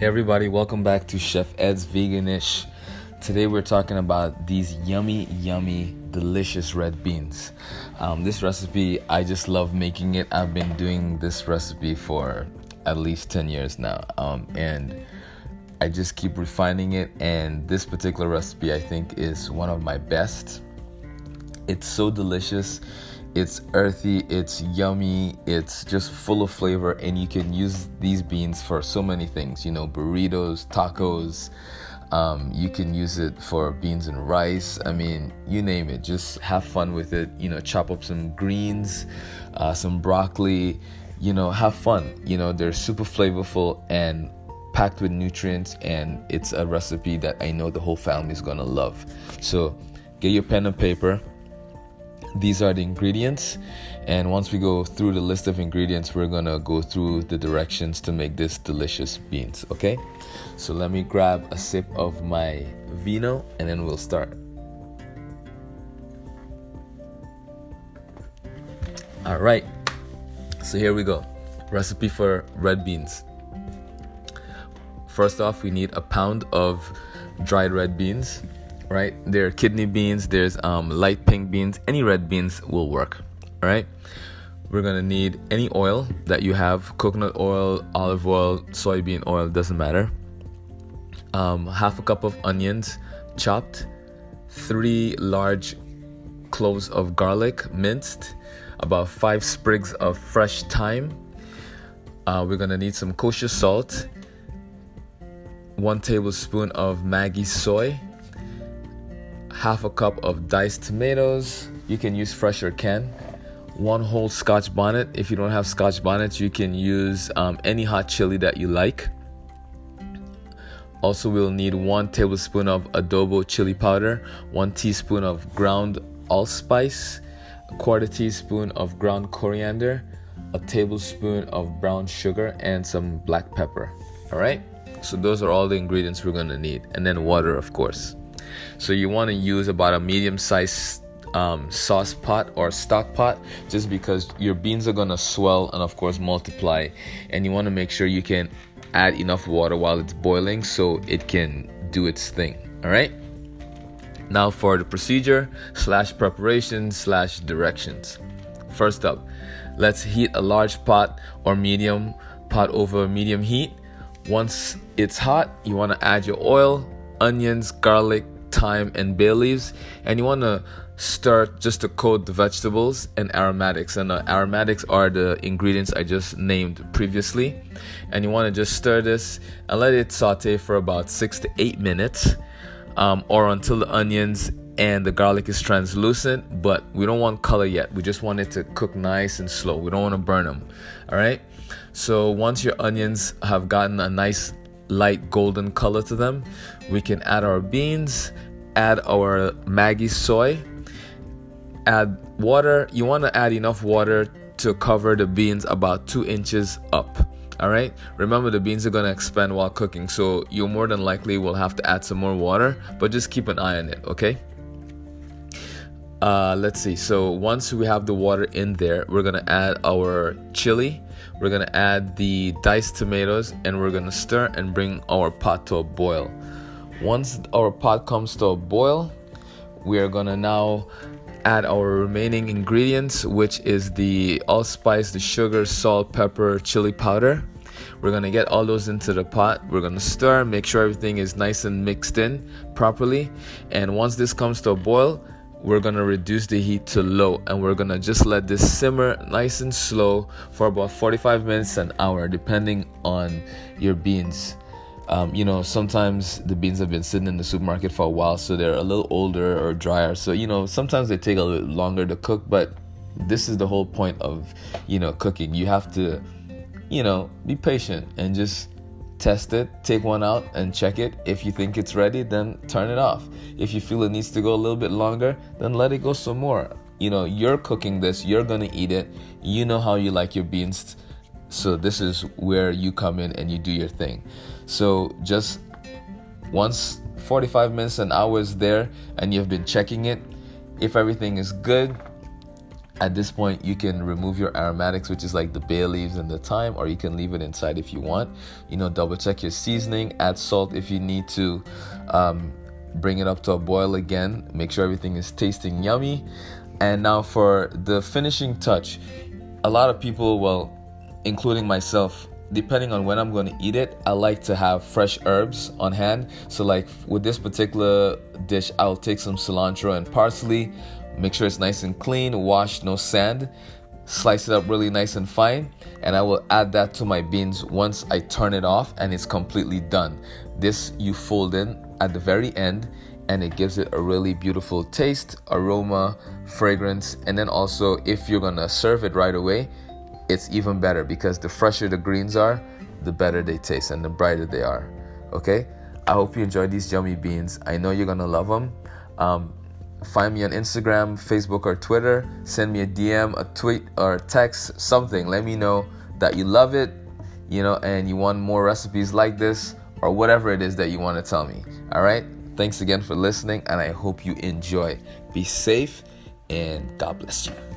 Hey everybody, welcome back to Chef Ed's Veganish. Today we're talking about these yummy, yummy, delicious red beans. Um, this recipe, I just love making it. I've been doing this recipe for at least 10 years now. Um, and I just keep refining it. And this particular recipe, I think, is one of my best. It's so delicious. It's earthy, it's yummy, it's just full of flavor, and you can use these beans for so many things you know, burritos, tacos. Um, you can use it for beans and rice. I mean, you name it. Just have fun with it. You know, chop up some greens, uh, some broccoli. You know, have fun. You know, they're super flavorful and packed with nutrients, and it's a recipe that I know the whole family is gonna love. So, get your pen and paper these are the ingredients. And once we go through the list of ingredients we're gonna go through the directions to make this delicious beans okay? So let me grab a sip of my vino and then we'll start. All right so here we go. Recipe for red beans. First off we need a pound of dried red beans right? There are kidney beans, there's um, light pink beans, any red beans will work, all right? We're gonna need any oil that you have coconut oil, olive oil, soybean oil, doesn't matter. Um, half a cup of onions chopped, three large cloves of garlic minced, about five sprigs of fresh thyme. Uh, we're gonna need some kosher salt, one tablespoon of Maggi soy, half a cup of diced tomatoes. You can use fresh or canned. One whole scotch bonnet. If you don't have scotch bonnets, you can use um, any hot chili that you like. Also, we'll need one tablespoon of adobo chili powder, one teaspoon of ground allspice, a quarter teaspoon of ground coriander, a tablespoon of brown sugar, and some black pepper. All right, so those are all the ingredients we're gonna need, and then water, of course. So you want to use about a medium sized um, sauce pot or stock pot just because your beans are gonna swell and of course multiply. And you want to make sure you can add enough water while it's boiling so it can do its thing all right now for the procedure slash preparation slash directions. First up let's heat a large pot or medium pot over medium heat. Once it's hot you want to add your oil onions garlic thyme, and bay leaves, and you want to start just to coat the vegetables and aromatics. And the aromatics are the ingredients I just named previously. And you want to just stir this and let it saute for about six to eight minutes, um, or until the onions and the garlic is translucent. But we don't want color yet. We just want it to cook nice and slow. We don't want to burn them. All right. So once your onions have gotten a nice light golden color to them. We can add our beans, add our Maggi soy, add water. You want to add enough water to cover the beans about two inches up. All right. Remember, the beans are going to expand while cooking, so you more than likely will have to add some more water, but just keep an eye on it, okay? Uh, let's see. So once we have the water in there, we're gonna add our chili. We're gonna add the diced tomatoes, and we're gonna stir and bring our pot to a boil. Once our pot comes to a boil, we are gonna now add our remaining ingredients, which is the allspice, the sugar, salt, pepper, chili powder. We're gonna get all those into the pot. We're gonna stir, make sure everything is nice and mixed in properly. And once this comes to a boil, we're gonna reduce the heat to low and we're gonna just let this simmer nice and slow for about 45 minutes an hour depending on your beans. Um, you know sometimes the beans have been sitting in the supermarket for a while so they're a little older or drier. So you know sometimes they take a little longer to cook but this is the whole point of you know cooking. You have to you know be patient and just test it, take one out and check it. If you think it's ready, then turn it off. If you feel it needs to go a little bit longer, then let it go some more. You know, you're cooking this, you're gonna eat it. You know how you like your beans. So, this is where you come in and you do your thing. So, just once 45 minutes, an hour is there, and you've been checking it. If everything is good, at this point you can remove your aromatics which is like the bay leaves and the thyme or you can leave it inside if you want. You know double check your seasoning add salt if you need to um, bring it up to a boil again make sure everything is tasting yummy. And now for the finishing touch. A lot of people well including myself depending on when I'm going to eat it, I like to have fresh herbs on hand. So, like with this particular dish, I'll take some cilantro and parsley, Make sure it's nice and clean, washed, no sand. Slice it up really nice and fine, and I will add that to my beans once I turn it off and it's completely done. This you fold in at the very end, and it gives it a really beautiful taste, aroma, fragrance, and then also if you're gonna serve it right away, it's even better because the fresher the greens are, the better they taste and the brighter they are. Okay, I hope you enjoyed these yummy beans. I know you're gonna love them. Um, Find me on Instagram, Facebook, or Twitter. Send me a DM, a tweet, or a text, something. Let me know that you love it, you know, and you want more recipes like this, or whatever it is that you want to tell me. All right? Thanks again for listening, and I hope you enjoy. Be safe, and God bless you.